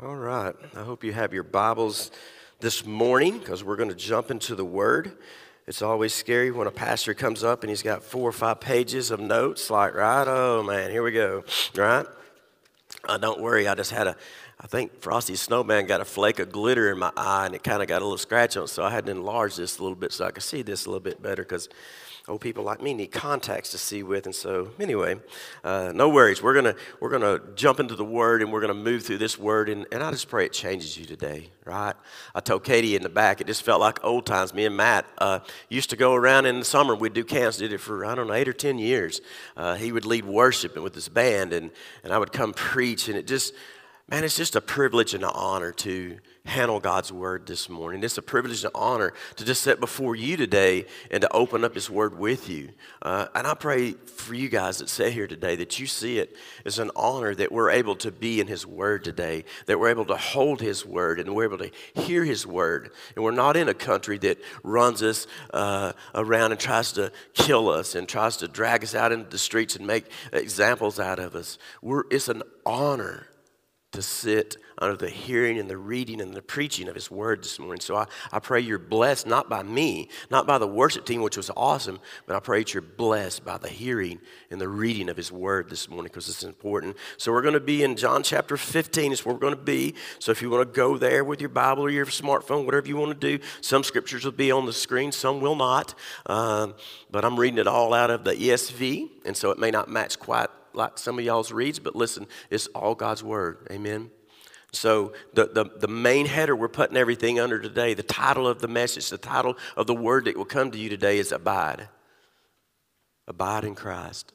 All right. I hope you have your Bibles this morning because we're going to jump into the Word. It's always scary when a pastor comes up and he's got four or five pages of notes, like, right, oh man, here we go, right? Uh, don't worry, I just had a, I think Frosty Snowman got a flake of glitter in my eye and it kind of got a little scratch on so I had to enlarge this a little bit so I could see this a little bit better because old people like me need contacts to see with. And so, anyway, uh, no worries. We're gonna we're gonna jump into the Word and we're gonna move through this Word. And, and I just pray it changes you today, right? I told Katie in the back, it just felt like old times. Me and Matt uh, used to go around in the summer. We'd do camps. Did it for I don't know eight or ten years. Uh, he would lead worship and with his band, and and I would come preach, and it just man, it's just a privilege and an honor to handle God's word this morning. It's a privilege and honor to just sit before you today and to open up His word with you. Uh, and I pray for you guys that sit here today that you see it as an honor that we're able to be in His word today, that we're able to hold His word and we're able to hear His word. And we're not in a country that runs us uh, around and tries to kill us and tries to drag us out into the streets and make examples out of us. We're, it's an honor to sit under the hearing and the reading and the preaching of His Word this morning. So I, I pray you're blessed, not by me, not by the worship team, which was awesome, but I pray that you're blessed by the hearing and the reading of His Word this morning because it's important. So we're going to be in John chapter 15, is where we're going to be. So if you want to go there with your Bible or your smartphone, whatever you want to do, some scriptures will be on the screen, some will not. Um, but I'm reading it all out of the ESV, and so it may not match quite like some of y'all's reads, but listen, it's all God's Word. Amen. So, the, the, the main header we're putting everything under today, the title of the message, the title of the word that will come to you today is Abide. Abide in Christ.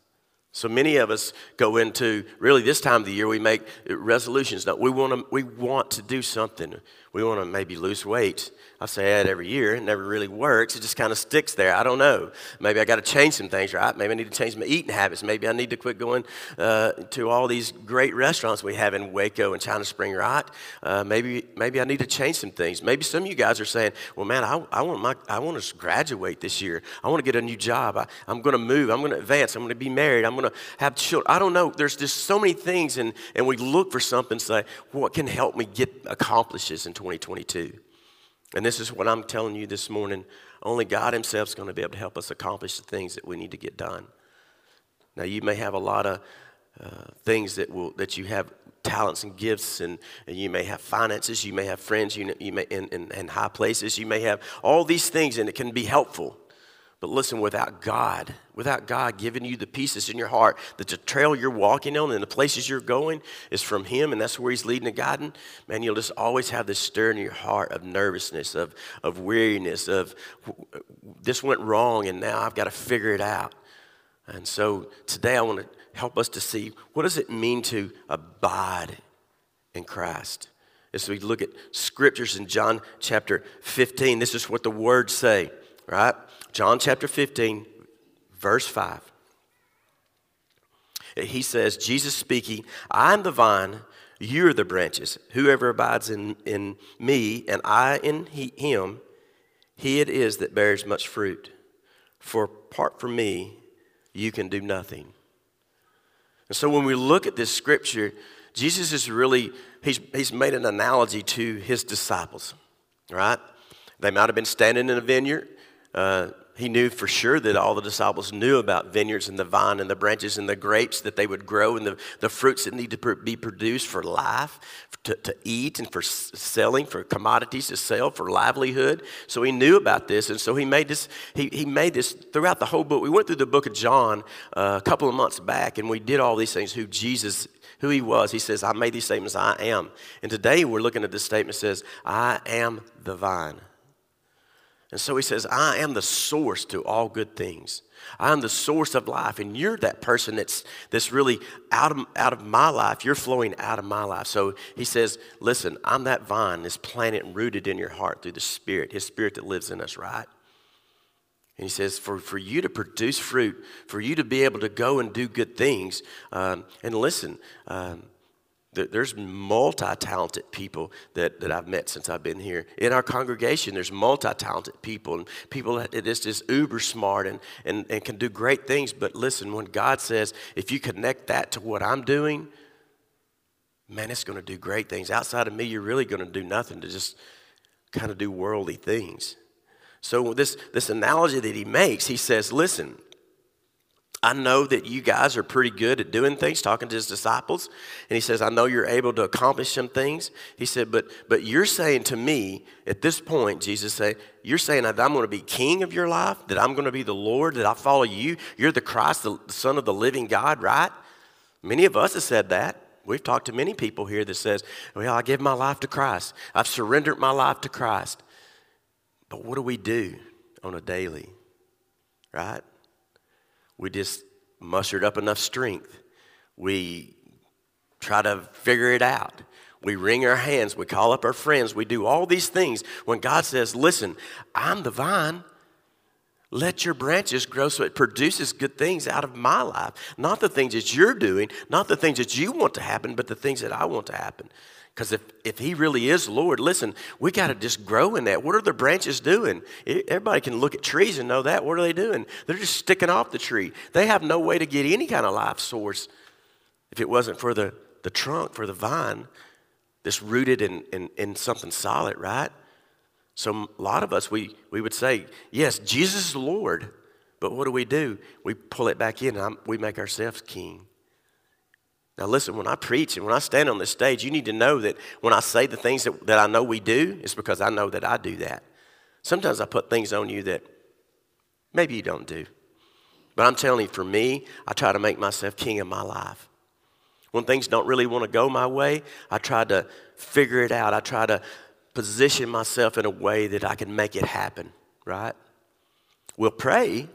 So many of us go into really this time of the year we make resolutions. We want to we want to do something. We want to maybe lose weight. I say that every year. It never really works. It just kind of sticks there. I don't know. Maybe I got to change some things, right? Maybe I need to change my eating habits. Maybe I need to quit going uh, to all these great restaurants we have in Waco and China Spring, right? Uh, maybe maybe I need to change some things. Maybe some of you guys are saying, "Well, man, I, I want my I want to graduate this year. I want to get a new job. I, I'm going to move. I'm going to advance. I'm going to be married. I'm going to have children. I don't know. There's just so many things, and and we look for something. Say, what can help me get accomplishes in 2022? And this is what I'm telling you this morning. Only God Himself is going to be able to help us accomplish the things that we need to get done. Now, you may have a lot of uh, things that will that you have talents and gifts, and, and, you may have finances, you may have friends, you, you may in, in, in high places, you may have all these things, and it can be helpful. But listen, without God, without God giving you the pieces in your heart that the trail you're walking on and the places you're going is from Him and that's where He's leading and guiding, man, you'll just always have this stir in your heart of nervousness, of, of weariness, of this went wrong and now I've got to figure it out. And so today I want to help us to see what does it mean to abide in Christ. As we look at scriptures in John chapter 15, this is what the words say, right? John chapter 15, verse 5. He says, Jesus speaking, I'm the vine, you're the branches. Whoever abides in, in me and I in he, him, he it is that bears much fruit. For apart from me, you can do nothing. And so when we look at this scripture, Jesus is really, he's, he's made an analogy to his disciples, right? They might have been standing in a vineyard. Uh, he knew for sure that all the disciples knew about vineyards and the vine and the branches and the grapes that they would grow and the, the fruits that need to be produced for life, to, to eat and for selling, for commodities to sell, for livelihood. So he knew about this. And so he made this, he, he made this throughout the whole book. We went through the book of John uh, a couple of months back and we did all these things, who Jesus who he was. He says, I made these statements, I am. And today we're looking at this statement says, I am the vine. And so he says, I am the source to all good things. I am the source of life. And you're that person that's, that's really out of, out of my life. You're flowing out of my life. So he says, Listen, I'm that vine that's planted and rooted in your heart through the Spirit, His Spirit that lives in us, right? And he says, for, for you to produce fruit, for you to be able to go and do good things. Um, and listen, um, there's multi-talented people that, that I've met since I've been here. In our congregation, there's multi-talented people and people that is just uber smart and, and, and can do great things. But listen, when God says, if you connect that to what I'm doing, man, it's going to do great things. Outside of me, you're really going to do nothing to just kind of do worldly things. So, this, this analogy that he makes, he says, listen, I know that you guys are pretty good at doing things, talking to his disciples. And he says, I know you're able to accomplish some things. He said, but, but you're saying to me at this point, Jesus said, you're saying that I'm going to be king of your life, that I'm going to be the Lord, that I follow you. You're the Christ, the Son of the living God, right? Many of us have said that. We've talked to many people here that says, well, I give my life to Christ. I've surrendered my life to Christ. But what do we do on a daily, right? We just mustered up enough strength. We try to figure it out. We wring our hands. We call up our friends. We do all these things when God says, Listen, I'm the vine. Let your branches grow so it produces good things out of my life. Not the things that you're doing, not the things that you want to happen, but the things that I want to happen. Because if, if he really is Lord, listen, we got to just grow in that. What are the branches doing? Everybody can look at trees and know that. What are they doing? They're just sticking off the tree. They have no way to get any kind of life source if it wasn't for the, the trunk, for the vine that's rooted in, in, in something solid, right? So a lot of us, we, we would say, yes, Jesus is Lord. But what do we do? We pull it back in and we make ourselves king. Now, listen, when I preach and when I stand on this stage, you need to know that when I say the things that, that I know we do, it's because I know that I do that. Sometimes I put things on you that maybe you don't do. But I'm telling you, for me, I try to make myself king of my life. When things don't really want to go my way, I try to figure it out. I try to position myself in a way that I can make it happen, right? We'll pray,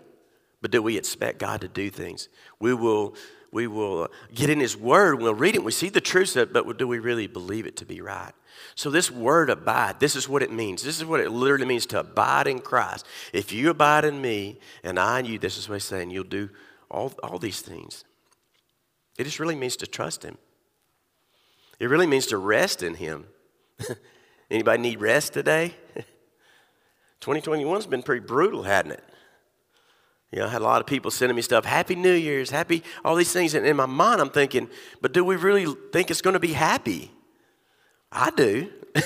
but do we expect God to do things? We will we will uh, get in His Word, we'll read it, we see the truth, but do we really believe it to be right? So, this word abide, this is what it means. This is what it literally means to abide in Christ. If you abide in me and I in you, this is what He's saying, you'll do all, all these things. It just really means to trust Him. It really means to rest in Him. Anybody need rest today? 2021's been pretty brutal, hadn't it? You know, I had a lot of people sending me stuff, Happy New Year's, happy, all these things. And in my mind, I'm thinking, but do we really think it's going to be happy? I do.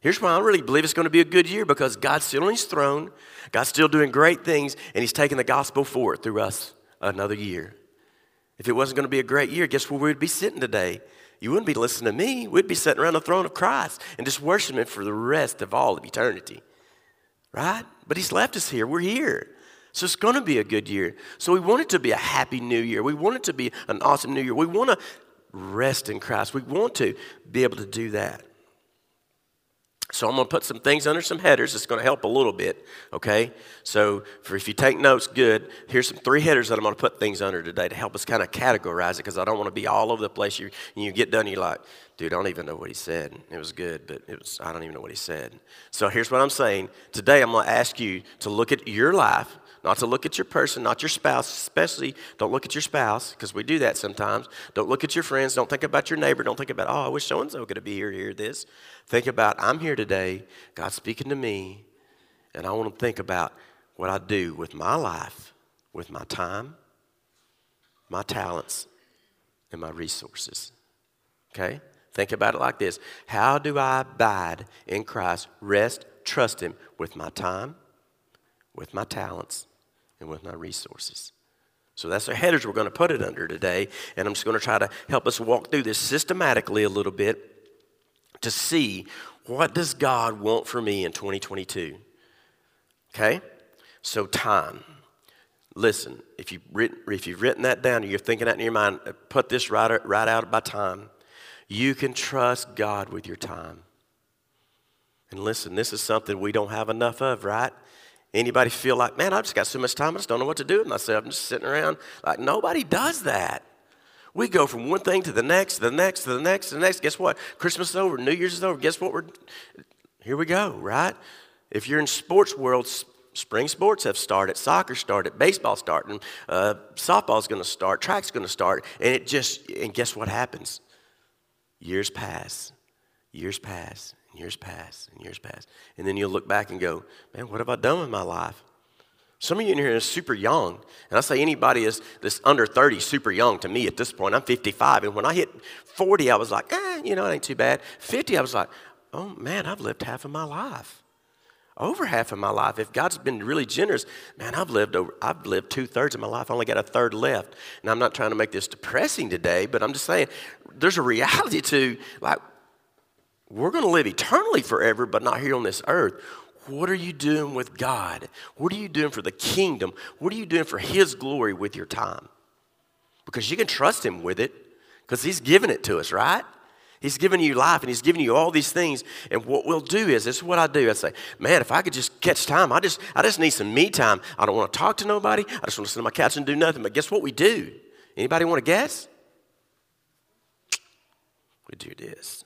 Here's why I really believe it's going to be a good year because God's still on his throne, God's still doing great things, and he's taking the gospel forward through us another year. If it wasn't going to be a great year, guess where we'd be sitting today? You wouldn't be listening to me. We'd be sitting around the throne of Christ and just worshiping for the rest of all of eternity. Right? But he's left us here. We're here. So it's going to be a good year. So we want it to be a happy new year. We want it to be an awesome new year. We want to rest in Christ. We want to be able to do that. So I'm going to put some things under some headers. It's going to help a little bit, okay? So for if you take notes, good. Here's some three headers that I'm going to put things under today to help us kind of categorize it because I don't want to be all over the place. You, you get done, you're like, dude, I don't even know what he said. It was good, but it was I don't even know what he said. So here's what I'm saying. Today I'm going to ask you to look at your life not to look at your person, not your spouse, especially don't look at your spouse, because we do that sometimes. Don't look at your friends. Don't think about your neighbor. Don't think about, oh, I wish so and so could be here to hear this. Think about, I'm here today, God's speaking to me, and I want to think about what I do with my life, with my time, my talents, and my resources. Okay? Think about it like this How do I abide in Christ, rest, trust Him with my time, with my talents, and with my resources. So that's the headers we're going to put it under today. And I'm just going to try to help us walk through this systematically a little bit to see what does God want for me in 2022. Okay? So time. Listen, if you've written, if you've written that down or you're thinking that in your mind, uh, put this right, right out by time. You can trust God with your time. And listen, this is something we don't have enough of, right? Anybody feel like, man, I've just got so much time, I just don't know what to do with myself. I'm just sitting around. Like, nobody does that. We go from one thing to the next, to the next, to the next, to the next. Guess what? Christmas is over, New Year's is over. Guess what? We're here we go, right? If you're in sports world, spring sports have started, soccer started, baseball starting, uh, softball's going to start, track's going to start, and it just and guess what happens? Years pass, years pass, Years pass and years pass. And then you'll look back and go, man, what have I done with my life? Some of you in here are super young. And I say anybody is this under 30 super young to me at this point. I'm 55. And when I hit 40, I was like, eh, you know, it ain't too bad. 50, I was like, oh man, I've lived half of my life. Over half of my life. If God's been really generous, man, I've lived over, I've lived two thirds of my life. I only got a third left. And I'm not trying to make this depressing today, but I'm just saying there's a reality to like we're going to live eternally forever, but not here on this earth. What are you doing with God? What are you doing for the kingdom? What are you doing for His glory with your time? Because you can trust Him with it because He's given it to us, right? He's given you life and He's given you all these things. And what we'll do is this is what I do. I say, man, if I could just catch time, I just I just need some me time. I don't want to talk to nobody. I just want to sit on my couch and do nothing. But guess what we do? Anybody want to guess? We do this,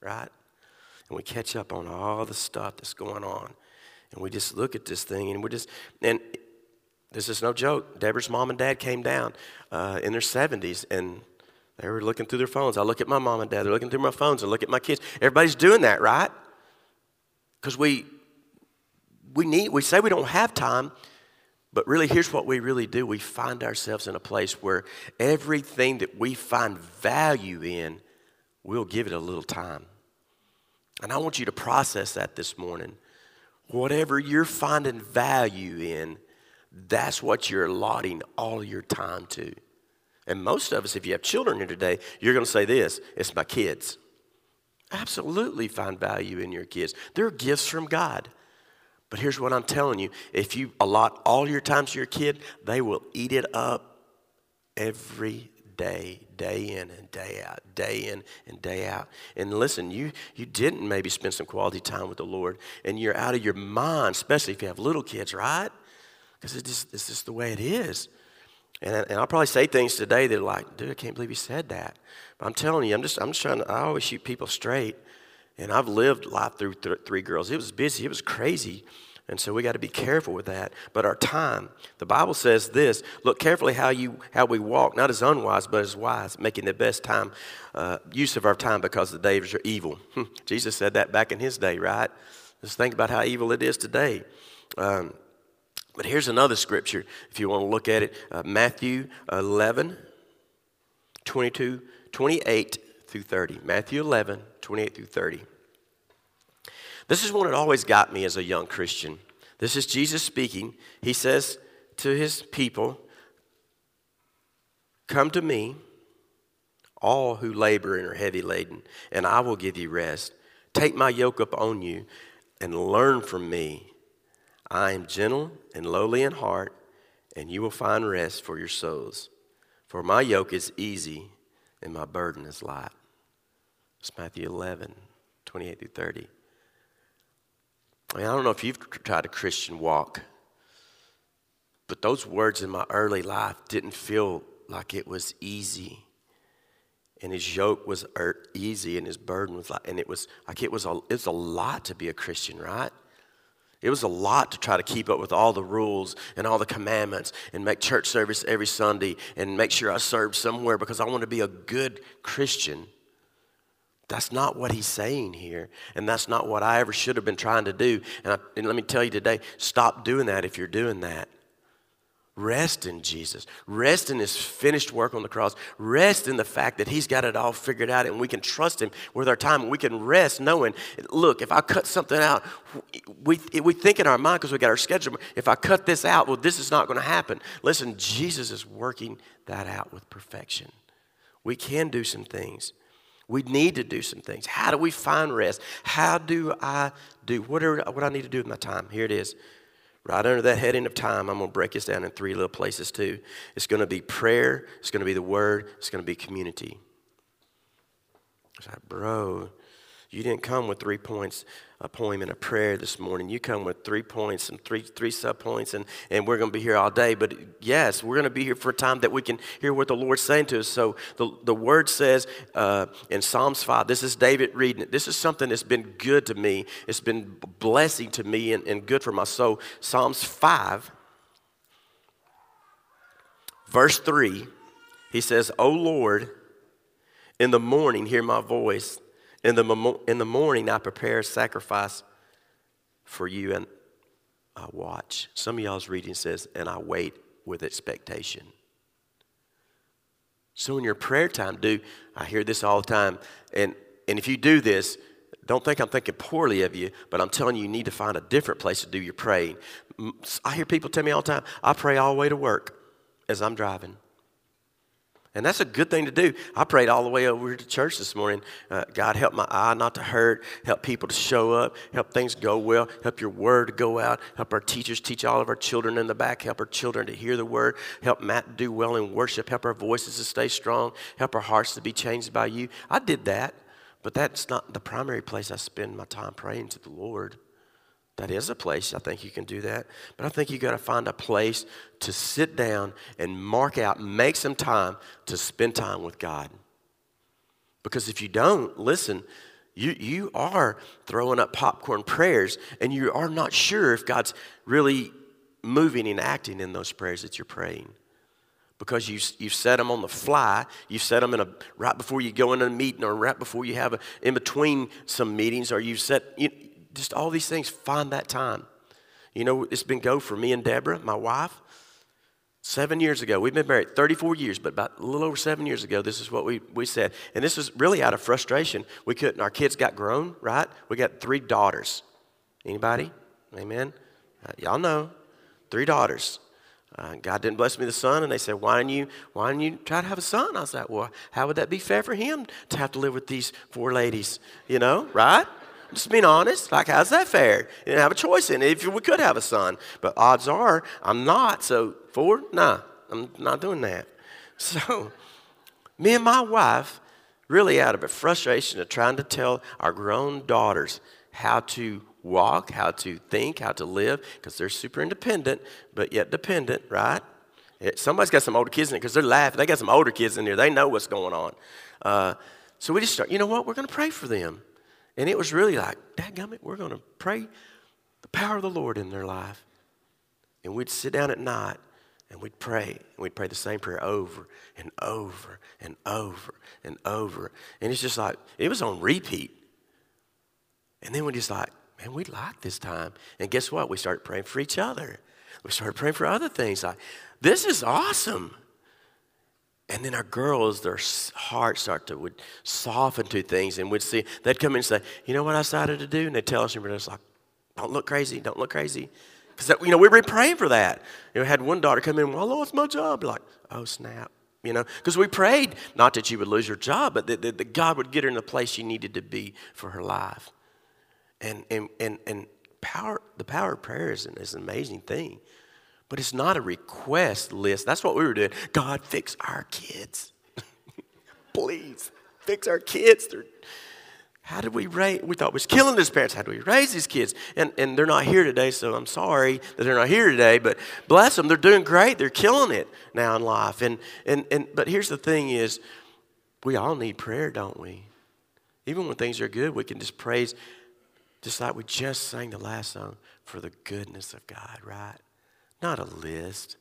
right? and we catch up on all the stuff that's going on. And we just look at this thing and we just, and this is no joke. Deborah's mom and dad came down uh, in their 70s and they were looking through their phones. I look at my mom and dad, they're looking through my phones and look at my kids. Everybody's doing that, right? Because we, we need, we say we don't have time, but really, here's what we really do we find ourselves in a place where everything that we find value in, we'll give it a little time. And I want you to process that this morning. Whatever you're finding value in, that's what you're allotting all your time to. And most of us, if you have children here today, you're going to say this it's my kids. Absolutely find value in your kids. They're gifts from God. But here's what I'm telling you if you allot all your time to your kid, they will eat it up every day, day in and day out, day in and day out. And listen, you, you didn't maybe spend some quality time with the Lord, and you're out of your mind, especially if you have little kids, right? Because it's just, it's just the way it is. And, and I'll probably say things today that are like, dude, I can't believe you said that. But I'm telling you, I'm just, I'm just trying to, I always shoot people straight. And I've lived life through th- three girls. It was busy, it was crazy. And so we got to be careful with that. But our time, the Bible says this look carefully how, you, how we walk, not as unwise, but as wise, making the best time, uh, use of our time because the days are evil. Jesus said that back in his day, right? Just think about how evil it is today. Um, but here's another scripture, if you want to look at it uh, Matthew 11, 22, 28 through 30. Matthew 11, 28 through 30. This is one that always got me as a young Christian. This is Jesus speaking. He says to his people, Come to me, all who labor and are heavy laden, and I will give you rest. Take my yoke up on you and learn from me. I am gentle and lowly in heart, and you will find rest for your souls. For my yoke is easy and my burden is light. It's Matthew 11, 28 through 30. I, mean, I don't know if you've tried a Christian walk, but those words in my early life didn't feel like it was easy. And his yoke was er, easy and his burden was like, and it was like it was a, it was a lot to be a Christian, right? It was a lot to try to keep up with all the rules and all the commandments and make church service every Sunday and make sure I serve somewhere because I want to be a good Christian. That's not what he's saying here. And that's not what I ever should have been trying to do. And, I, and, let me tell you today stop doing that if you're doing that. Rest in Jesus. Rest in his finished work on the cross. Rest in the fact that he's got it all figured out and we can trust him with our time. We can rest knowing, look, if I cut something out, we, we think in our mind because we got our schedule, if I cut this out, well, this is not going to happen. Listen, Jesus is working that out with perfection. We can do some things. We need to do some things. How do we find rest? How do I do whatever what I need to do with my time? Here it is. Right under that heading of time, I'm going to break this down in three little places too. It's going to be prayer, it's going to be the word, it's going to be community. It's like, bro, you didn't come with three points, a poem and a prayer this morning. You come with three points and three, three sub points, and, and we're going to be here all day. But yes, we're going to be here for a time that we can hear what the Lord's saying to us. So the, the word says uh, in Psalms 5, this is David reading it. This is something that's been good to me, it's been blessing to me and, and good for my soul. Psalms 5, verse 3, he says, O Lord, in the morning hear my voice. In the, in the morning, I prepare a sacrifice for you and I watch. Some of y'all's reading says, and I wait with expectation. So in your prayer time, do I hear this all the time? And and if you do this, don't think I'm thinking poorly of you, but I'm telling you, you need to find a different place to do your praying. I hear people tell me all the time, I pray all the way to work as I'm driving. And that's a good thing to do. I prayed all the way over to church this morning. Uh, God, help my eye not to hurt, help people to show up, help things go well, help your word go out, help our teachers teach all of our children in the back, help our children to hear the word, help Matt do well in worship, help our voices to stay strong, help our hearts to be changed by you. I did that, but that's not the primary place I spend my time praying to the Lord. That is a place, I think you can do that. But I think you got to find a place to sit down and mark out, make some time to spend time with God. Because if you don't, listen, you, you are throwing up popcorn prayers and you are not sure if God's really moving and acting in those prayers that you're praying. Because you, you've set them on the fly, you've set them in a, right before you go into a meeting or right before you have a, in between some meetings, or you've set, you, just all these things, find that time. You know, it's been go for me and Deborah, my wife. Seven years ago, we've been married 34 years, but about a little over seven years ago, this is what we, we said. And this was really out of frustration. We couldn't, our kids got grown, right? We got three daughters. Anybody? Amen? Uh, y'all know, three daughters. Uh, God didn't bless me with a son, and they said, why don't, you, why don't you try to have a son? I was like, well, how would that be fair for him to have to live with these four ladies? You know, right? Just being honest. Like, how's that fair? You didn't have a choice in it if we could have a son. But odds are I'm not. So, four? Nah, I'm not doing that. So, me and my wife, really out of a frustration of trying to tell our grown daughters how to walk, how to think, how to live, because they're super independent, but yet dependent, right? Somebody's got some older kids in it because they're laughing. They got some older kids in there. They know what's going on. Uh, so we just start, you know what? We're going to pray for them. And it was really like, dadgummit, we're going to pray the power of the Lord in their life. And we'd sit down at night and we'd pray. And we'd pray the same prayer over and over and over and over. And it's just like, it was on repeat. And then we're just like, man, we like this time. And guess what? We started praying for each other. We started praying for other things. Like, this is awesome. And then our girls, their hearts start to would soften to things, and we'd see they'd come in and say, "You know what I decided to do?" And they'd tell us, and we're just like, "Don't look crazy, don't look crazy," because you know we were praying for that. You know, had one daughter come in, "Well, I lost my job." Like, oh snap, you know, because we prayed not that she would lose her job, but that, that, that God would get her in the place she needed to be for her life. And and and and power, the power of prayer is an, is an amazing thing. But it's not a request list. That's what we were doing. God, fix our kids. Please, fix our kids. They're, how did we raise? We thought was killing his parents. How do we raise these kids? And, and they're not here today, so I'm sorry that they're not here today. But bless them, they're doing great. They're killing it now in life. And, and, and, but here's the thing is, we all need prayer, don't we? Even when things are good, we can just praise, just like we just sang the last song, for the goodness of God, right? Not a list,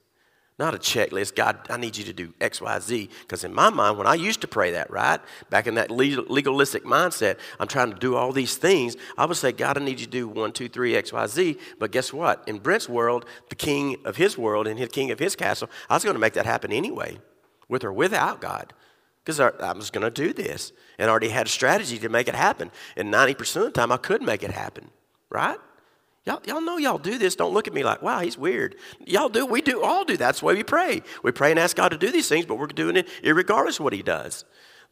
not a checklist. God, I need you to do X, Y, Z. Because in my mind, when I used to pray that, right, back in that legalistic mindset, I'm trying to do all these things. I would say, God, I need you to do one, two, three, X, Y, Z. But guess what? In Brent's world, the king of his world and the king of his castle, I was going to make that happen anyway, with or without God. Because I was going to do this and already had a strategy to make it happen. And 90% of the time, I could make it happen, right? Y'all, y'all know y'all do this. Don't look at me like, wow, he's weird. Y'all do. We do all do. that. That's why we pray. We pray and ask God to do these things, but we're doing it regardless of what he does.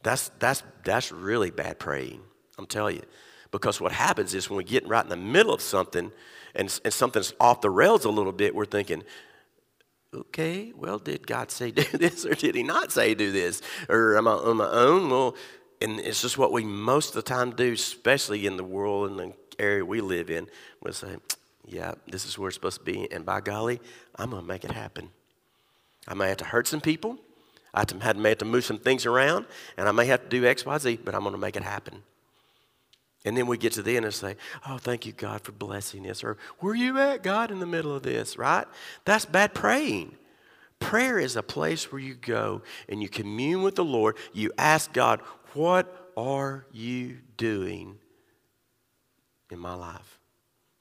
That's, that's, that's really bad praying, I'm telling you. Because what happens is when we get right in the middle of something and, and something's off the rails a little bit, we're thinking, okay, well, did God say do this or did he not say do this? Or am I on my own? Well, and it's just what we most of the time do, especially in the world and the area we live in, we'll say, yeah, this is where it's supposed to be, and by golly, I'm going to make it happen. I may have to hurt some people. I may have to move some things around, and I may have to do X, Y, Z, but I'm going to make it happen. And then we get to the end and say, Oh, thank you, God, for blessing us. Or, Where you at, God, in the middle of this, right? That's bad praying. Prayer is a place where you go and you commune with the Lord. You ask God, What are you doing in my life?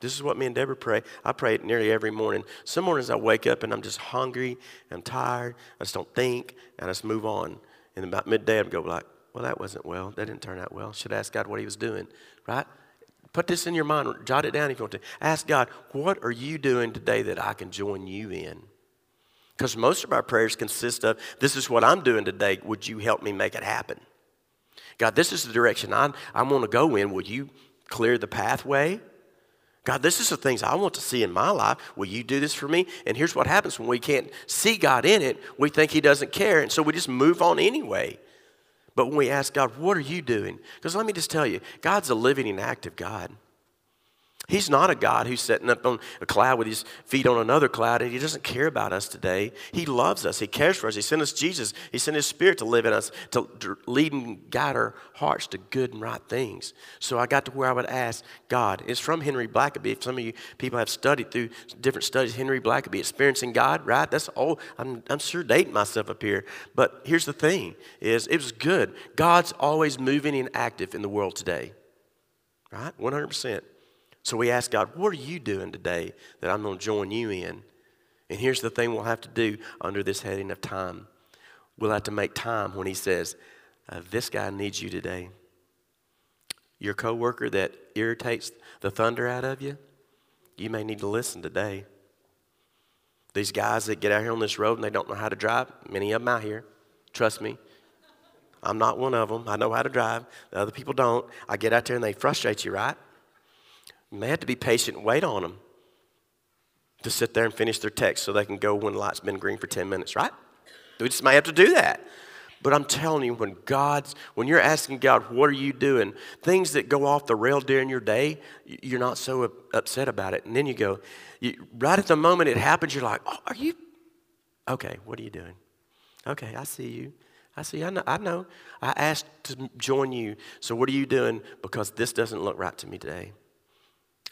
This is what me and Deborah pray. I pray it nearly every morning. Some mornings I wake up and I'm just hungry, I'm tired, I just don't think, and I just move on. And about midday, I'd go like, well, that wasn't well. That didn't turn out well. Should ask God what he was doing, right? Put this in your mind. Jot it down if you want to. Ask God, what are you doing today that I can join you in? Because most of our prayers consist of, this is what I'm doing today. Would you help me make it happen? God, this is the direction I, I want to go in. Will you clear the pathway? God, this is the things I want to see in my life. Will you do this for me? And here's what happens when we can't see God in it, we think He doesn't care, and so we just move on anyway. But when we ask God, what are you doing? Because let me just tell you, God's a living and active God. He's not a God who's sitting up on a cloud with his feet on another cloud and he doesn't care about us today. He loves us. He cares for us. He sent us Jesus. He sent his spirit to live in us, to lead and guide our hearts to good and right things. So I got to where I would ask God. It's from Henry Blackaby. If some of you people have studied through different studies, Henry Blackaby, experiencing God, right? That's all. I'm, I'm sure dating myself up here. But here's the thing is it was good. God's always moving and active in the world today. Right? 100%. So we ask God, what are you doing today that I'm going to join you in? And here's the thing we'll have to do under this heading of time. We'll have to make time when He says, uh, This guy needs you today. Your coworker that irritates the thunder out of you, you may need to listen today. These guys that get out here on this road and they don't know how to drive, many of them out here, trust me. I'm not one of them. I know how to drive. The other people don't. I get out there and they frustrate you, right? You may have to be patient and wait on them to sit there and finish their text so they can go when the light's been green for 10 minutes, right? We just may have to do that. But I'm telling you, when God's, when you're asking God, what are you doing? Things that go off the rail during your day, you're not so upset about it. And then you go, you, right at the moment it happens, you're like, oh, are you? Okay, what are you doing? Okay, I see you. I see, I know, I know. I asked to join you. So what are you doing? Because this doesn't look right to me today.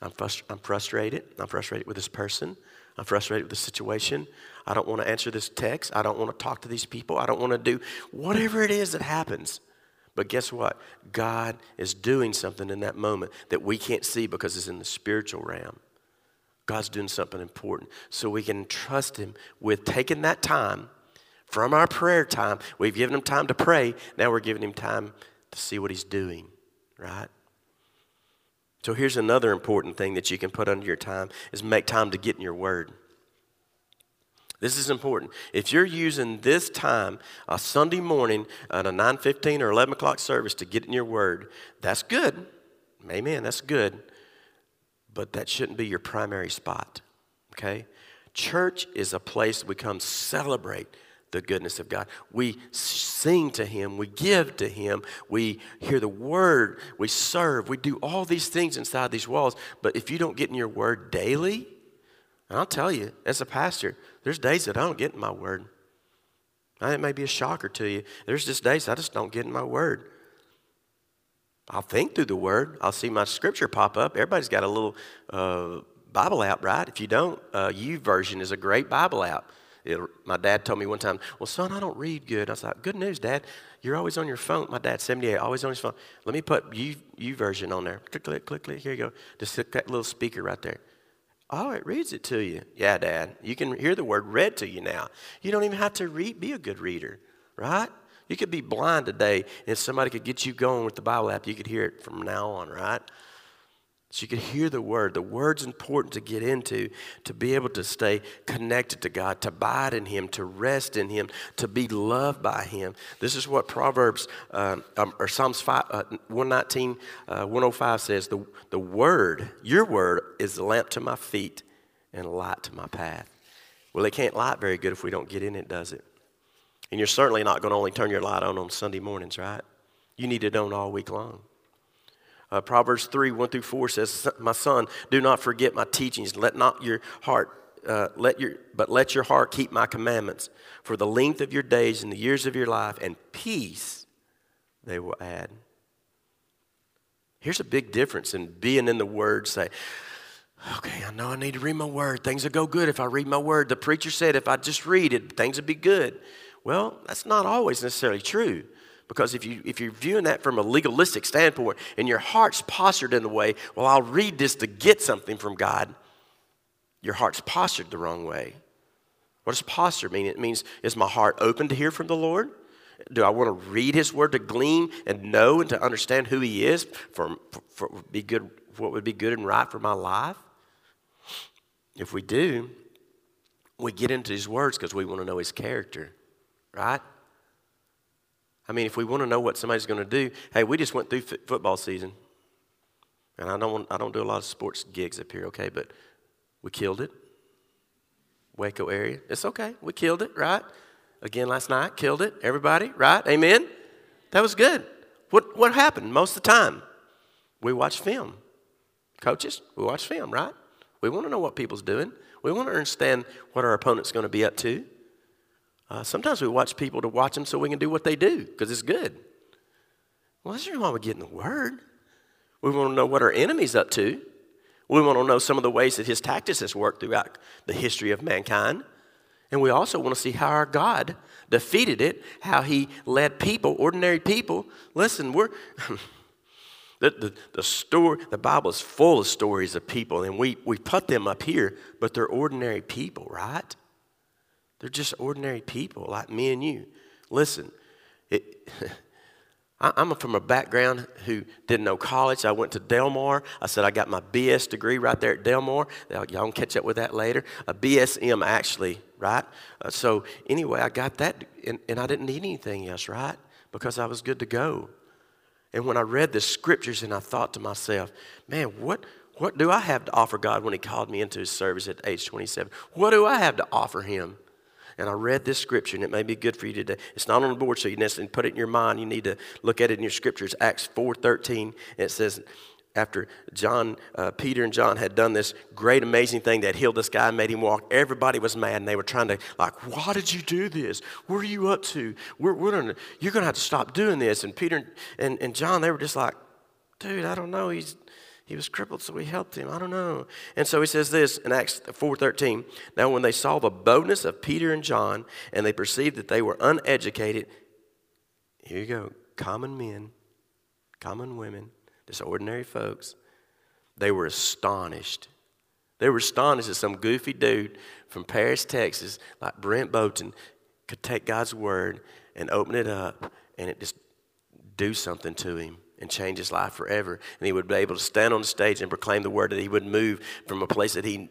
I'm, frust- I'm frustrated. I'm frustrated with this person. I'm frustrated with the situation. I don't want to answer this text. I don't want to talk to these people. I don't want to do whatever it is that happens. But guess what? God is doing something in that moment that we can't see because it's in the spiritual realm. God's doing something important. So we can trust Him with taking that time from our prayer time. We've given Him time to pray. Now we're giving Him time to see what He's doing, right? So here's another important thing that you can put under your time is make time to get in your word. This is important. If you're using this time, a Sunday morning at a 9:15 or 11 o'clock service to get in your word, that's good. Amen. That's good. But that shouldn't be your primary spot. Okay? Church is a place we come celebrate the goodness of God. We sing to Him, we give to Him, we hear the Word, we serve, we do all these things inside these walls. But if you don't get in your Word daily, and I'll tell you, as a pastor, there's days that I don't get in my Word. It may be a shocker to you. There's just days I just don't get in my Word. I'll think through the Word. I'll see my scripture pop up. Everybody's got a little uh, Bible app, right? If you don't, uh, YouVersion is a great Bible app. It, my dad told me one time, Well, son, I don't read good. I was like, Good news, Dad. You're always on your phone. My dad's 78, always on his phone. Let me put you, YouVersion on there. Click, click, click, click. Here you go. Just hit that little speaker right there. Oh, it reads it to you. Yeah, Dad. You can hear the word read to you now. You don't even have to read, be a good reader, right? You could be blind today, and somebody could get you going with the Bible app. You could hear it from now on, right? So you can hear the word. The word's important to get into, to be able to stay connected to God, to abide in Him, to rest in Him, to be loved by Him. This is what Proverbs uh, um, or Psalms 5, uh, 119, uh, 105 says the, the word, your word, is a lamp to my feet and a light to my path. Well, it can't light very good if we don't get in it, does it? And you're certainly not going to only turn your light on on Sunday mornings, right? You need it on all week long. Uh, Proverbs 3 1 through 4 says, My son, do not forget my teachings. Let not your heart, uh, let your, but let your heart keep my commandments. For the length of your days and the years of your life, and peace they will add. Here's a big difference in being in the Word, say, Okay, I know I need to read my word. Things will go good if I read my word. The preacher said if I just read it, things will be good. Well, that's not always necessarily true. Because if, you, if you're viewing that from a legalistic standpoint and your heart's postured in the way, well, I'll read this to get something from God, your heart's postured the wrong way. What does posture mean? It means, is my heart open to hear from the Lord? Do I want to read His Word to glean and know and to understand who He is for, for, for be good, what would be good and right for my life? If we do, we get into His words because we want to know His character, right? I mean, if we want to know what somebody's going to do, hey, we just went through f- football season. And I don't, want, I don't do a lot of sports gigs up here, okay, but we killed it. Waco area. It's okay. We killed it, right? Again last night, killed it. Everybody, right? Amen? That was good. What, what happened most of the time? We watch film. Coaches, we watch film, right? We want to know what people's doing. We want to understand what our opponent's going to be up to. Uh, sometimes we watch people to watch them so we can do what they do because it's good. Well, that's why we get in the Word. We want to know what our enemy's up to. We want to know some of the ways that his tactics has worked throughout the history of mankind. And we also want to see how our God defeated it, how he led people, ordinary people. Listen, we're. The, the, the, story, the Bible is full of stories of people, and we, we put them up here, but they're ordinary people, right? They're just ordinary people like me and you. Listen, it, I'm from a background who didn't know college. I went to Delmar. I said I got my BS degree right there at Delmar. Y'all can catch up with that later. A BSM, actually, right? Uh, so, anyway, I got that, and, and I didn't need anything else, right? Because I was good to go. And when I read the scriptures and I thought to myself, man, what, what do I have to offer God when He called me into His service at age 27? What do I have to offer Him? And I read this scripture, and it may be good for you today. It's not on the board, so you necessarily put it in your mind. You need to look at it in your scriptures. Acts 4.13, and it says, after John, uh, Peter and John had done this great, amazing thing that healed this guy and made him walk, everybody was mad and they were trying to, like, why did you do this? What are you up to? We're, we're gonna, you're going to have to stop doing this. And Peter and, and John, they were just like, dude, I don't know. He's, he was crippled, so we helped him. I don't know. And so he says this in Acts 4.13. Now when they saw the boldness of Peter and John and they perceived that they were uneducated, here you go, common men, common women, just ordinary folks. They were astonished. They were astonished that some goofy dude from Paris, Texas, like Brent Bowden, could take God's word and open it up and it just do something to him and change his life forever. And he would be able to stand on the stage and proclaim the word that he would move from a place that he,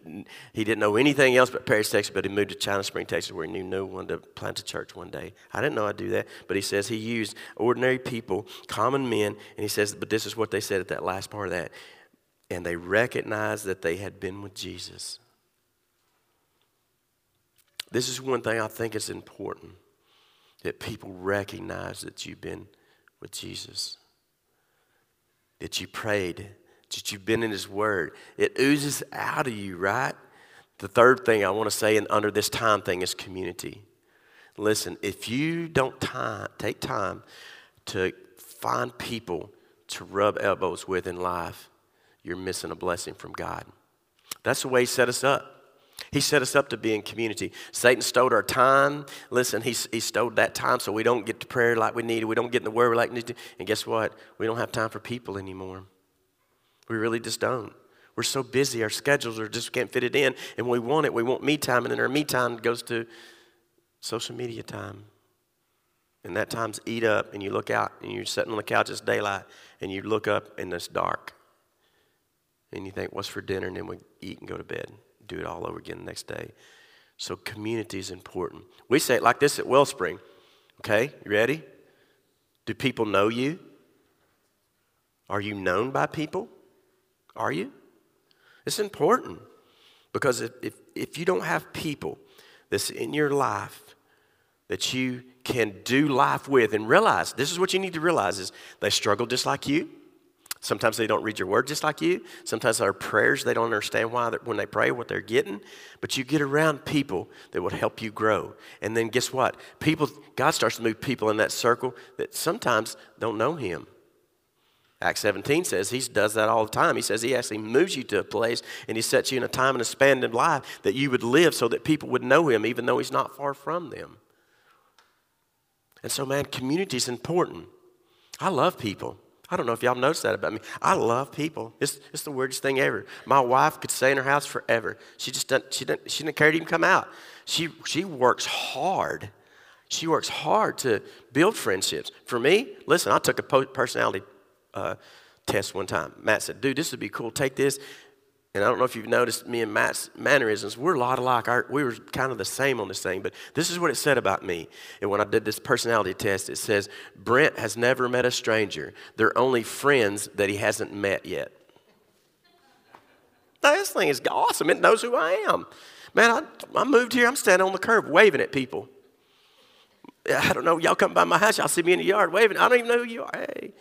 he didn't know anything else but Paris, Texas, but he moved to China Spring, Texas, where he knew no one to plant a church one day. I didn't know I'd do that, but he says he used ordinary people, common men, and he says, but this is what they said at that last part of that. And they recognized that they had been with Jesus. This is one thing I think is important that people recognize that you've been with Jesus that you prayed, that you've been in His Word. It oozes out of you, right? The third thing I want to say and under this time thing is community. Listen, if you don't time, take time to find people to rub elbows with in life, you're missing a blessing from God. That's the way He set us up. He set us up to be in community. Satan stole our time. Listen, he, he stole that time so we don't get to prayer like we need. We don't get in the word like we need to. And guess what? We don't have time for people anymore. We really just don't. We're so busy. Our schedules are just can't fit it in. And we want it. We want me time. And then our me time goes to social media time. And that time's eat up. And you look out and you're sitting on the couch, it's daylight. And you look up and it's dark. And you think, what's for dinner? And then we eat and go to bed do it all over again the next day. So community is important. We say it like this at Wellspring. Okay, you ready? Do people know you? Are you known by people? Are you? It's important because if, if, if you don't have people that's in your life that you can do life with and realize this is what you need to realize is they struggle just like you Sometimes they don't read your word just like you. Sometimes our prayers, they don't understand why when they pray what they're getting. But you get around people that will help you grow. And then guess what? People, God starts to move people in that circle that sometimes don't know Him. Acts 17 says He does that all the time. He says He actually moves you to a place and He sets you in a time and a span of life that you would live so that people would know Him even though He's not far from them. And so, man, community is important. I love people. I don't know if y'all noticed that about me. I love people. It's, it's the weirdest thing ever. My wife could stay in her house forever. She just doesn't, she doesn't, she didn't care to even come out. She, she works hard. She works hard to build friendships. For me, listen, I took a personality uh, test one time. Matt said, dude, this would be cool. Take this and I don't know if you've noticed me and Matt's mannerisms, we're a lot alike. Our, we were kind of the same on this thing, but this is what it said about me. And when I did this personality test, it says, Brent has never met a stranger. They're only friends that he hasn't met yet. This thing is awesome. It knows who I am. Man, I, I moved here, I'm standing on the curb waving at people. I don't know, y'all come by my house, y'all see me in the yard waving. I don't even know who you are. Hey.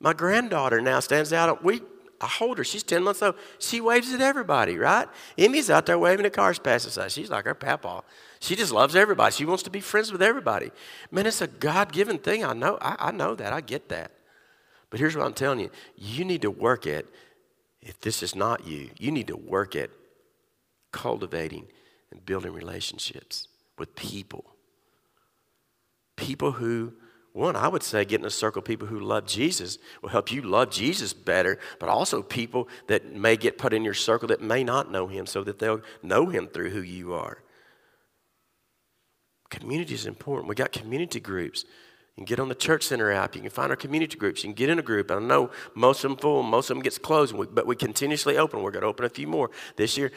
My granddaughter now stands out. We I hold her. She's 10 months old. She waves at everybody, right? Emmy's out there waving at cars passing by. She's like her papa. She just loves everybody. She wants to be friends with everybody. Man, it's a God given thing. I know, I, I know that. I get that. But here's what I'm telling you you need to work at, if this is not you, you need to work at cultivating and building relationships with people. People who one, I would say getting a circle of people who love Jesus will help you love Jesus better, but also people that may get put in your circle that may not know him so that they'll know him through who you are. Community is important. We got community groups. You can get on the Church Center app. You can find our community groups. You can get in a group. I know most of them full, most of them gets closed, but we continuously open. We're going to open a few more this year.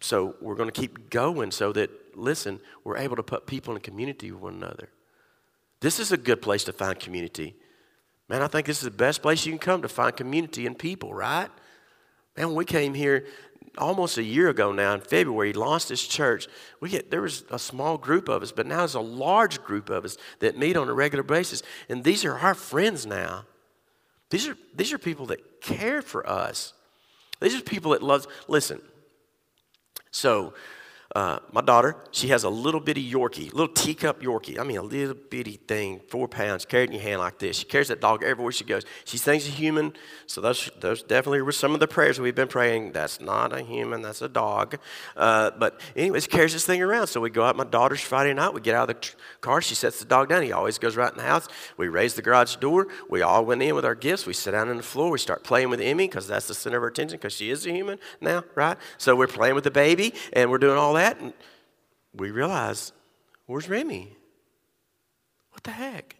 So we're going to keep going so that, listen, we're able to put people in community with one another. This is a good place to find community. Man, I think this is the best place you can come to find community and people, right? Man, when we came here almost a year ago now in February, launched this church. We get, there was a small group of us, but now there's a large group of us that meet on a regular basis. And these are our friends now. These are, these are people that care for us. These are people that love, listen. So uh, my daughter, she has a little bitty Yorkie, little teacup Yorkie. I mean, a little bitty thing, four pounds, carried in your hand like this. She carries that dog everywhere she goes. She thinks a human, so those, those definitely were some of the prayers we've been praying. That's not a human, that's a dog. Uh, but anyways, carries this thing around. So we go out my daughter's Friday night. We get out of the car. She sets the dog down. He always goes right in the house. We raise the garage door. We all went in with our gifts. We sit down on the floor. We start playing with Emmy because that's the center of our attention because she is a human now, right? So we're playing with the baby and we're doing all that that, and we realize, where's Remy? What the heck?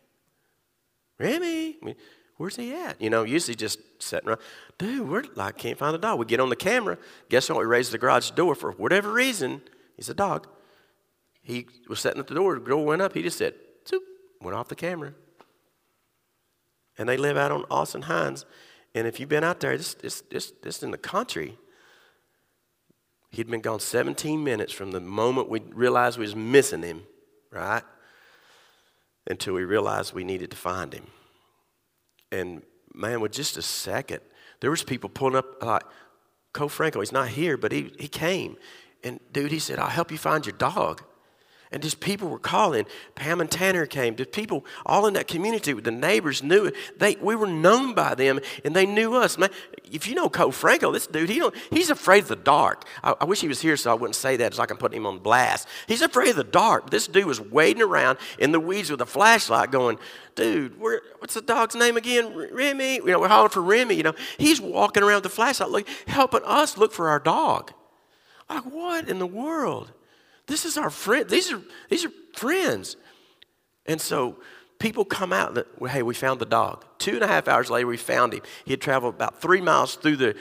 Remy, where's he at? You know, usually just sitting around. Dude, we're like, can't find the dog. We get on the camera. Guess what? We raise the garage door for whatever reason. He's a dog. He was sitting at the door. The door went up. He just said, Zoop, went off the camera. And they live out on Austin Hines. And if you've been out there, this, this, this, this in the country, He'd been gone 17 minutes from the moment we realized we was missing him, right? Until we realized we needed to find him. And man, with just a second, there was people pulling up like, Cole Franco, he's not here, but he, he came. And dude, he said, I'll help you find your dog. And just people were calling. Pam and Tanner came. The people all in that community, the neighbors knew it. They, we were known by them, and they knew us. Man, if you know Cole Franco, this dude, he don't, he's afraid of the dark. I, I wish he was here so I wouldn't say that so I can put him on blast. He's afraid of the dark. This dude was wading around in the weeds with a flashlight going, dude, what's the dog's name again? Remy. You know, we're hollering for Remy. You know, he's walking around with the flashlight look, helping us look for our dog. Like, what in the world? This is our friend. These are, these are friends. And so people come out that, hey, we found the dog. Two and a half hours later, we found him. He had traveled about three miles through the,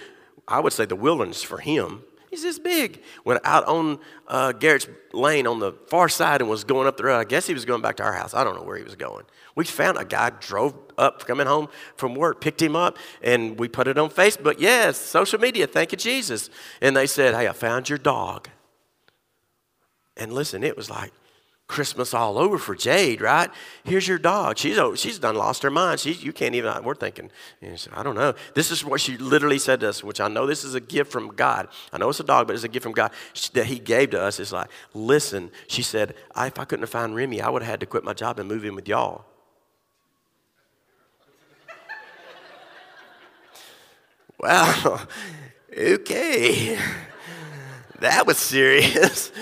I would say, the wilderness for him. He's this big. Went out on uh, Garrett's Lane on the far side and was going up the road. I guess he was going back to our house. I don't know where he was going. We found a guy drove up coming home from work, picked him up, and we put it on Facebook. Yes, social media. Thank you, Jesus. And they said, hey, I found your dog. And listen, it was like Christmas all over for Jade, right? Here's your dog. She's she's done lost her mind. She, you can't even. We're thinking. I don't know. This is what she literally said to us, which I know this is a gift from God. I know it's a dog, but it's a gift from God that He gave to us. It's like, listen. She said, if I couldn't have found Remy, I would have had to quit my job and move in with y'all. well, okay. That was serious.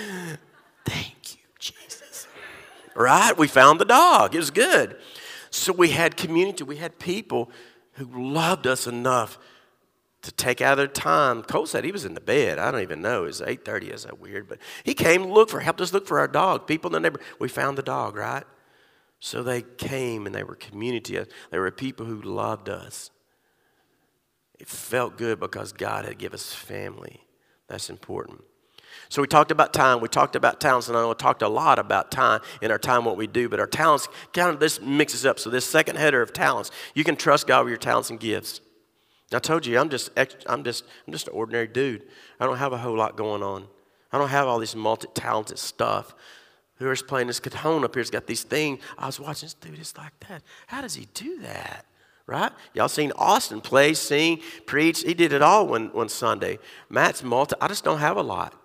right? We found the dog. It was good. So we had community, we had people who loved us enough to take out their time. Cole said he was in the bed. I don't even know. It was 8.30. Is that weird? But he came look for, helped us look for our dog. People in the neighborhood. We found the dog, right? So they came and they were community. They were people who loved us. It felt good because God had given us family. That's important. So we talked about time. We talked about talents, and I know we talked a lot about time in our time, what we do. But our talents kind of this mixes up. So this second header of talents, you can trust God with your talents and gifts. I told you, I'm just, I'm just, I'm just an ordinary dude. I don't have a whole lot going on. I don't have all this multi-talented stuff. Whoever's playing this cajon up here's got these things. I was watching this dude, it's like that. How does he do that? Right? Y'all seen Austin play, sing, preach. He did it all one, one Sunday. Matt's multi, I just don't have a lot.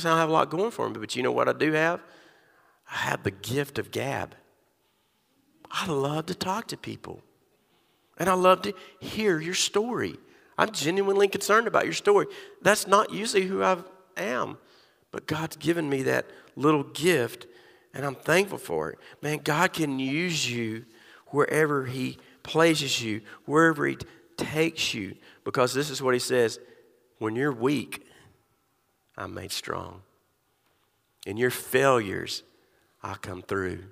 I don't have a lot going for me. But you know what I do have? I have the gift of gab. I love to talk to people. And I love to hear your story. I'm genuinely concerned about your story. That's not usually who I am. But God's given me that little gift, and I'm thankful for it. Man, God can use you wherever He places you, wherever He takes you, because this is what He says when you're weak, I'm made strong. In your failures, I come through.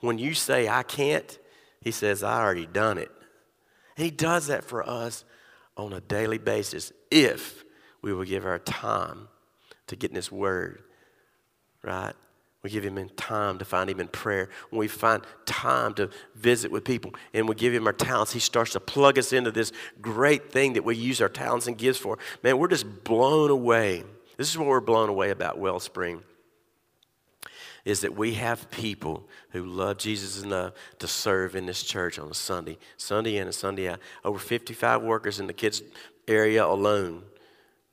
When you say, I can't, He says, I already done it. And He does that for us on a daily basis if we will give our time to get in His Word, right? We give Him time to find Him in prayer. When we find time to visit with people and we give Him our talents, He starts to plug us into this great thing that we use our talents and gifts for. Man, we're just blown away. This is what we're blown away about Wellspring is that we have people who love Jesus enough to serve in this church on a Sunday, Sunday in and Sunday out. Over 55 workers in the kids' area alone.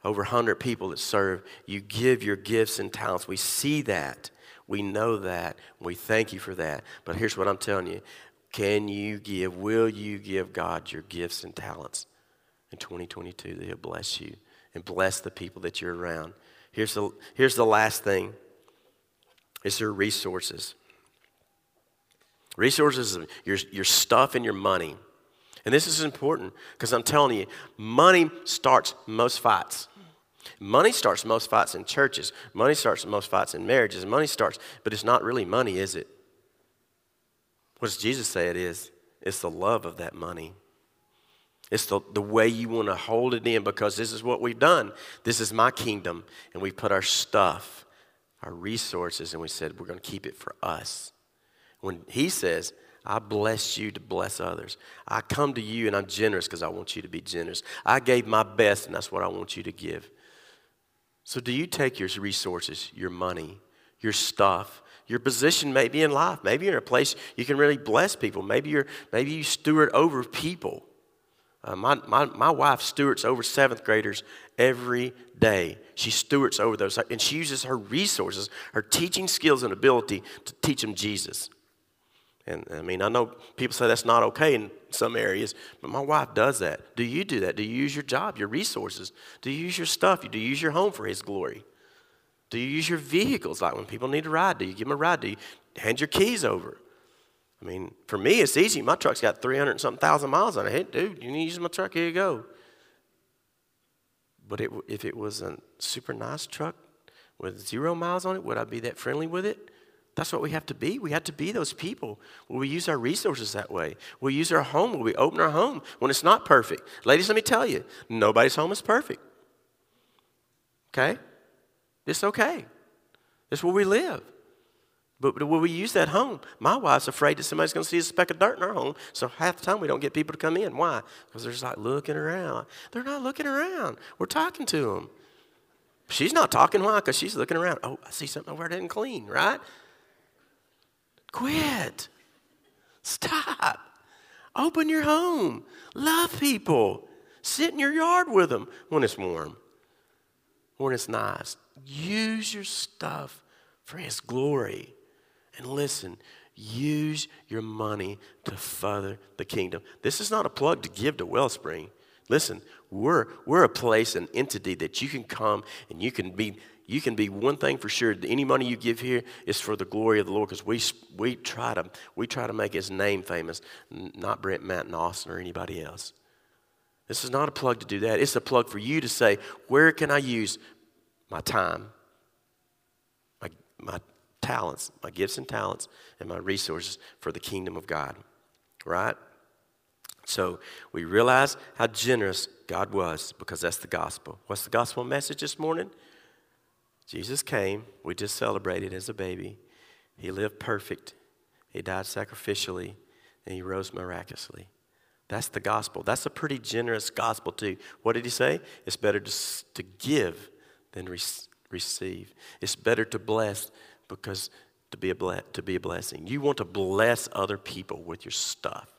Over 100 people that serve. You give your gifts and talents. We see that. We know that. We thank you for that. But here's what I'm telling you Can you give, will you give God your gifts and talents in 2022 that He'll bless you and bless the people that you're around? Here's the, here's the last thing is your resources. Resources, your, your stuff and your money. And this is important because I'm telling you, money starts most fights. Money starts most fights in churches. Money starts most fights in marriages. Money starts, but it's not really money, is it? What does Jesus say it is? It's the love of that money. It's the, the way you want to hold it in because this is what we've done. This is my kingdom. And we put our stuff our resources and we said, we're going to keep it for us. When he says, I bless you to bless others. I come to you and I'm generous because I want you to be generous. I gave my best and that's what I want you to give. So, do you take your resources, your money, your stuff, your position maybe in life? Maybe you're in a place you can really bless people. Maybe, you're, maybe you steward over people. Uh, my, my, my wife stewards over seventh graders every day. She stewards over those, and she uses her resources, her teaching skills and ability to teach them Jesus. And I mean, I know people say that's not okay in some areas, but my wife does that. Do you do that? Do you use your job, your resources? Do you use your stuff? Do you use your home for His glory? Do you use your vehicles? Like when people need a ride, do you give them a ride? Do you hand your keys over? I mean, for me, it's easy. My truck's got 300 something thousand miles on it. Hey, dude, you need to use my truck? Here you go. But it, if it was a super nice truck with zero miles on it, would I be that friendly with it? That's what we have to be. We have to be those people. Will we use our resources that way? We'll use our home. Will we open our home when it's not perfect? Ladies, let me tell you, nobody's home is perfect. Okay? It's okay. It's where we live. But will we use that home? My wife's afraid that somebody's going to see a speck of dirt in our home. So half the time we don't get people to come in. Why? Because they're just like looking around. They're not looking around. We're talking to them. She's not talking. Why? Because she's looking around. Oh, I see something over there didn't clean, right? Quit. Stop. Open your home. Love people. Sit in your yard with them when it's warm, when it's nice. Use your stuff for His glory. And listen, use your money to further the kingdom. This is not a plug to give to Wellspring. Listen, we're, we're a place, an entity that you can come and you can be you can be one thing for sure. Any money you give here is for the glory of the Lord because we, we, try to, we try to make his name famous, not Brent, Matt, and Austin or anybody else. This is not a plug to do that. It's a plug for you to say, where can I use my time, my, my talents, my gifts and talents, and my resources for the kingdom of God? Right? So we realize how generous God was because that's the gospel. What's the gospel message this morning? Jesus came, we just celebrated as a baby. He lived perfect, He died sacrificially, and He rose miraculously. That's the gospel. That's a pretty generous gospel, too. What did He say? It's better to, to give than re- receive. It's better to bless because to be, a ble- to be a blessing. You want to bless other people with your stuff,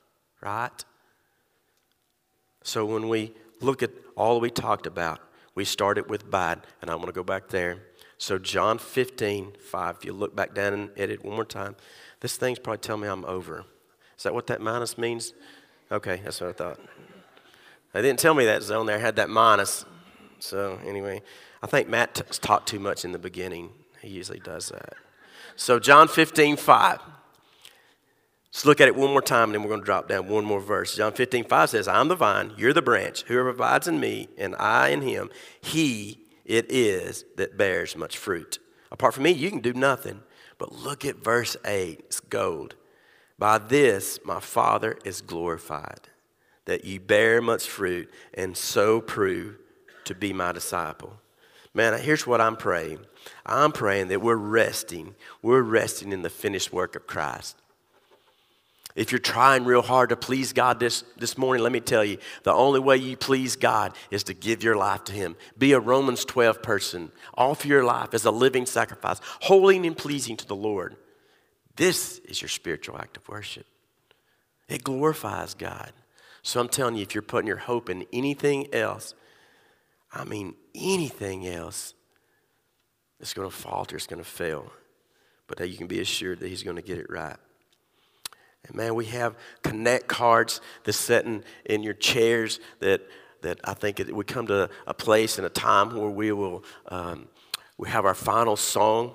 right? So when we look at all we talked about, we started with bad, and I'm going to go back there. So, John 15, 5, if you look back down and edit one more time, this thing's probably telling me I'm over. Is that what that minus means? Okay, that's what I thought. They didn't tell me that zone there had that minus. So, anyway, I think Matt t- taught too much in the beginning. He usually does that. So, John 15, 5. Let's look at it one more time and then we're going to drop down one more verse. John 15, 5 says, I'm the vine, you're the branch. Whoever abides in me and I in him, he it is that bears much fruit. Apart from me, you can do nothing. But look at verse 8, it's gold. By this my Father is glorified, that ye bear much fruit and so prove to be my disciple. Man, here's what I'm praying. I'm praying that we're resting. We're resting in the finished work of Christ. If you're trying real hard to please God this, this morning, let me tell you the only way you please God is to give your life to Him. Be a Romans 12 person. Offer your life as a living sacrifice, holy and pleasing to the Lord. This is your spiritual act of worship. It glorifies God. So I'm telling you, if you're putting your hope in anything else, I mean anything else, it's going to falter, it's going to fail. But you can be assured that He's going to get it right. And man, we have connect cards that's sitting in your chairs that, that I think it, we come to a place and a time where we will um, we have our final song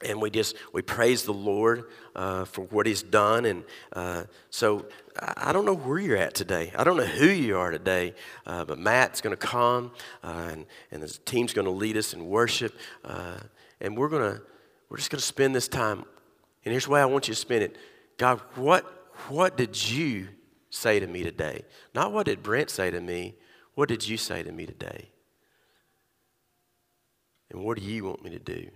and we just we praise the lord uh, for what he's done and uh, so I, don't know where you're at today i don't know who you are today uh, but matt's going to come uh, and, and the team's going to lead us in worship uh, and we're going to we're just going to spend this time and here's the way i want you to spend it God, what, what did you say to me today? Not what did Brent say to me, what did you say to me today? And what do you want me to do?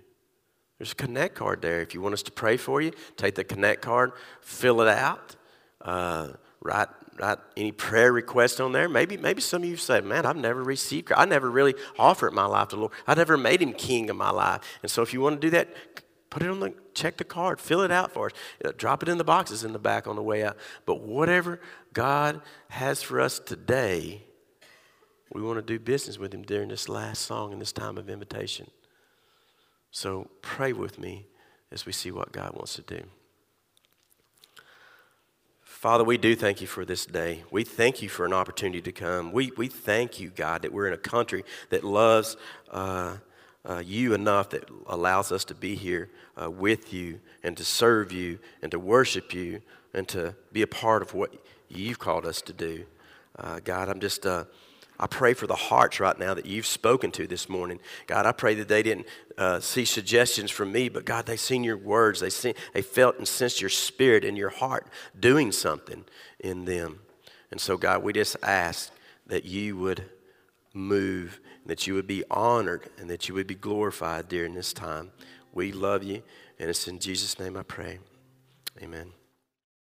There's a connect card there. If you want us to pray for you, take the connect card, fill it out, uh, write, write any prayer request on there. Maybe, maybe some of you say, man, I've never received, I never really offered my life to the Lord. I never made him king of my life. And so if you want to do that, Put it on the, check the card, fill it out for us. Uh, drop it in the boxes in the back on the way out. But whatever God has for us today, we want to do business with Him during this last song and this time of invitation. So pray with me as we see what God wants to do. Father, we do thank you for this day. We thank you for an opportunity to come. We, we thank you, God, that we're in a country that loves. Uh, uh, you enough that allows us to be here uh, with you and to serve you and to worship you and to be a part of what you've called us to do. Uh, God, I'm just, uh, I pray for the hearts right now that you've spoken to this morning. God, I pray that they didn't uh, see suggestions from me, but God, they seen your words. They, seen, they felt and sensed your spirit and your heart doing something in them. And so, God, we just ask that you would move that you would be honored and that you would be glorified during this time. We love you, and it's in Jesus' name I pray. Amen.